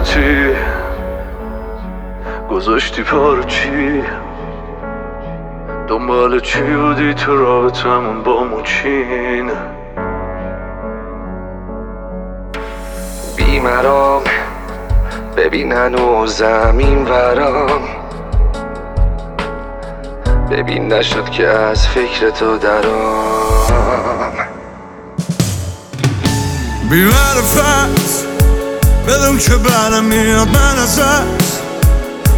کارتی گذاشتی پارچی دنبال چی بودی تو رابطمون با موچین؟ بیمرام ببینن و زمین ورام. ببین نشد که از فکر تو درام. بی معرفت. بدون که برم میاد من ازت.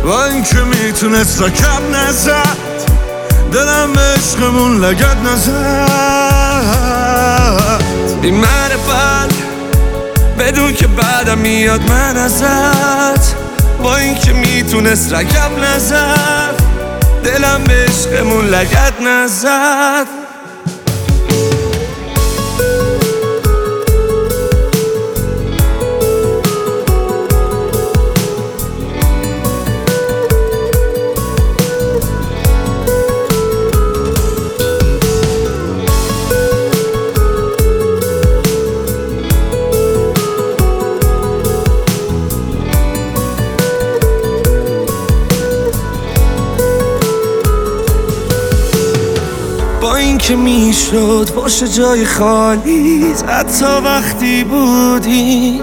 با اینکه می‌تونست رکب نزد. دلم به عشقمون لگت نزد. بی معرفت بدون که بعدم میاد من ازت. با اینکه می‌تونست رکب نزد. دلم به عشقمون لگت نزد. با اینکه می‌شد باشه جای خالی. حتی وقتی بودی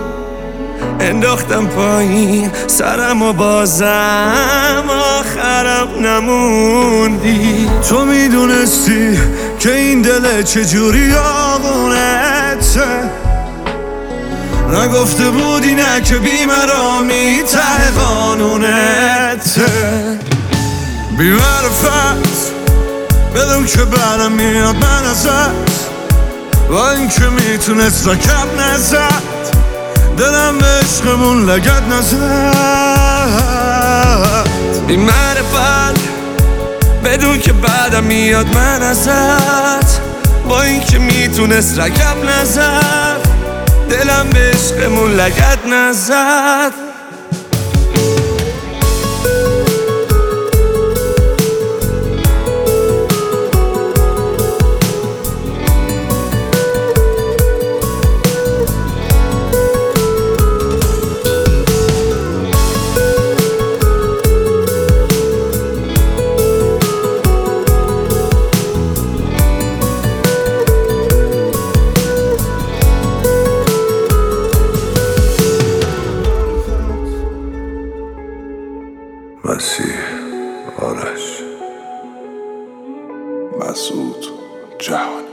انداختم پایین سرم و بازم آخرم نموندی. تو می‌دونستی که این دل چجوری آقونته نگفته بودی نه که بیمرامی ته قانونته بی معرفت بدون که برم میاد من ازت با اینکه می‌تونست رکب نزد. دلم به عشقمون لگت نزد. بی معرفت بدون که بعدم میاد من ازت با اینکه می‌تونست رکب نزد. دلم به عشقمون لگت نزد. مسیح. آرش. مسعود جهانی.